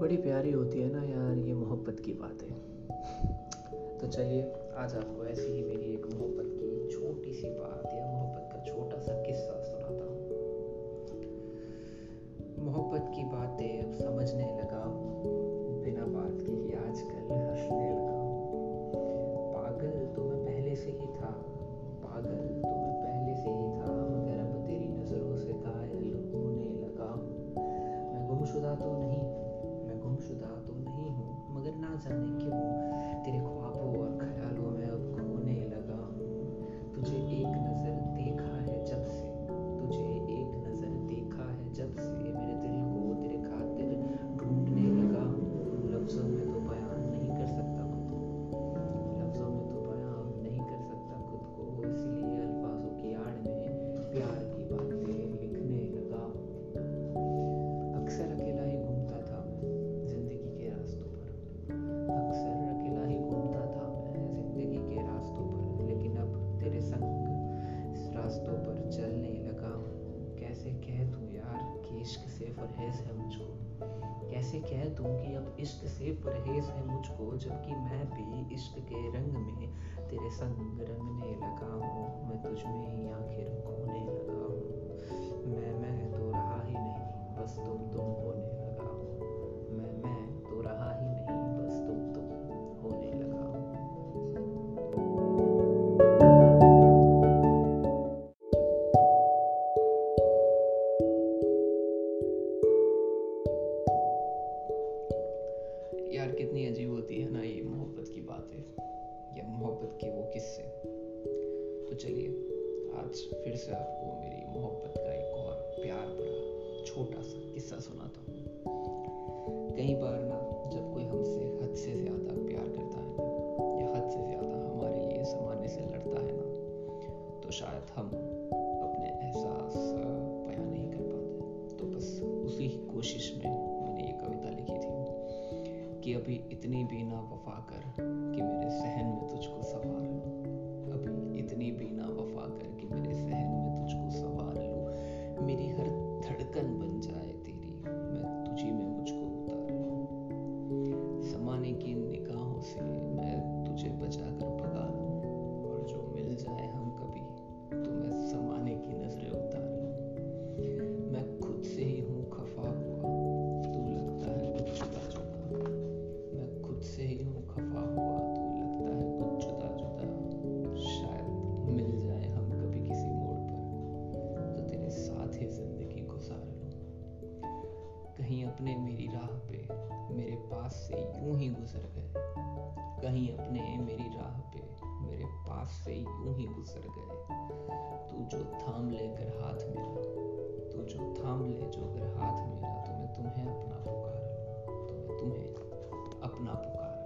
बड़ी प्यारी होती है ना यार, ये मोहब्बत की बातें। तो चलिए, आज आपको ऐसी ही मेरी एक मोहब्बत की छोटी कैसे कह दूँ कि अब इश्क से परहेज है मुझको, जबकि मैं भी इश्क के रंग में तेरे संग रंगने लगा हूँ। मैं तुझ में ही आखिर खोने लगा हूँ। मैं मैं तो रहा ही नहीं, बस तुम यार कितनी अजीब होती है ना ये मोहब्बत की बातें या मोहब्बत के वो किस्से। तो चलिए आज फिर से आपको मेरी मोहब्बत का एक और प्यार भरा छोटा सा किस्सा सुनाता हूँ। कई बार ना जब कोई हमसे हद से ज़्यादा प्यार करता है ना या हद से ज़्यादा हमारे लिए सामान्य से लड़ता है ना तो शायद हम अपने एहसास अ, बयां नहीं कर पाते। तो बस उसी कोशिश में अभी इतनी भी ना वफा कर यूँ ही गुजर गए। कहीं अपने मेरी राह पे मेरे पास से यूँ ही गुजर गए। तू जो थाम लेकर हाथ मेरा, तू जो थाम ले जो अगर हाथ मेरा तो मैं तुम्हें अपना पुकार तो मैं तुम्हें अपना पुकार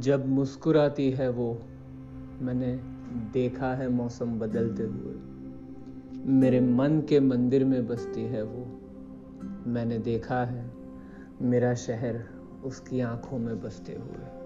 जब मुस्कुराती है वो, मैंने देखा है मौसम बदलते हुए। मेरे मन के मंदिर में बसती है वो। मैंने देखा है मेरा शहर उसकी आँखों में बसते हुए।